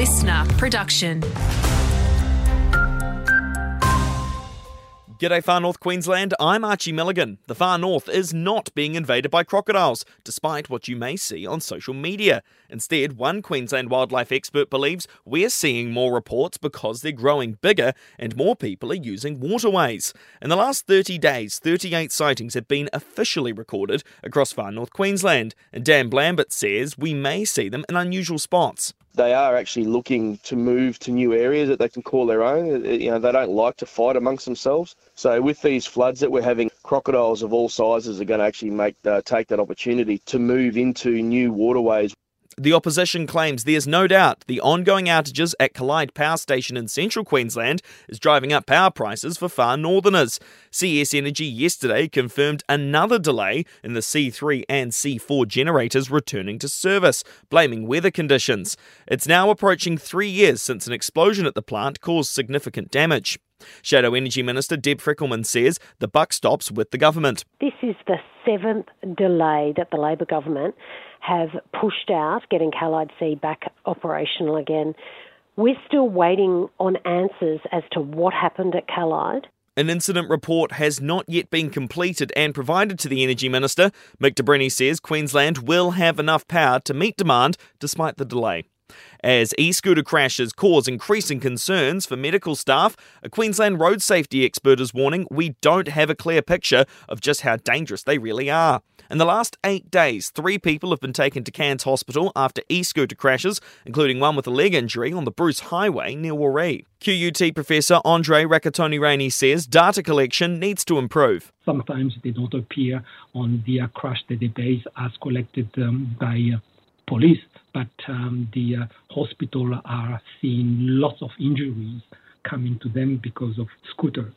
listener production. G'day, Far North Queensland. I'm Archie Milligan. The Far North is not being invaded by crocodiles, despite what you may see on social media. Instead, one Queensland wildlife expert believes we're seeing more reports because they're growing bigger and more people are using waterways. In the last 30 days, 38 sightings have been officially recorded across Far North Queensland, and Dan Blambert says we may see them in unusual spots they are actually looking to move to new areas that they can call their own. You know, they don't like to fight amongst themselves. So with these floods that we're having, crocodiles of all sizes are going to actually make uh, take that opportunity to move into new waterways. The opposition claims there's no doubt the ongoing outages at Callide Power Station in central Queensland is driving up power prices for far northerners. CS Energy yesterday confirmed another delay in the C3 and C4 generators returning to service, blaming weather conditions. It's now approaching three years since an explosion at the plant caused significant damage. Shadow Energy Minister Deb Frecklington says the buck stops with the government. This is the seventh delay that the Labor government have pushed out getting Callide C back operational again. We're still waiting on answers as to what happened at Callide. An incident report has not yet been completed and provided to the Energy Minister. Mick says Queensland will have enough power to meet demand despite the delay. As e scooter crashes cause increasing concerns for medical staff, a Queensland road safety expert is warning we don't have a clear picture of just how dangerous they really are. In the last eight days, three people have been taken to Cairns Hospital after e scooter crashes, including one with a leg injury on the Bruce Highway near Woree. QUT Professor Andry Rakotonirainy says data collection needs to improve. Sometimes they don't appear on the crash database as collected um, by uh, police but um, the uh, hospital are seeing lots of injuries coming to them because of scooters.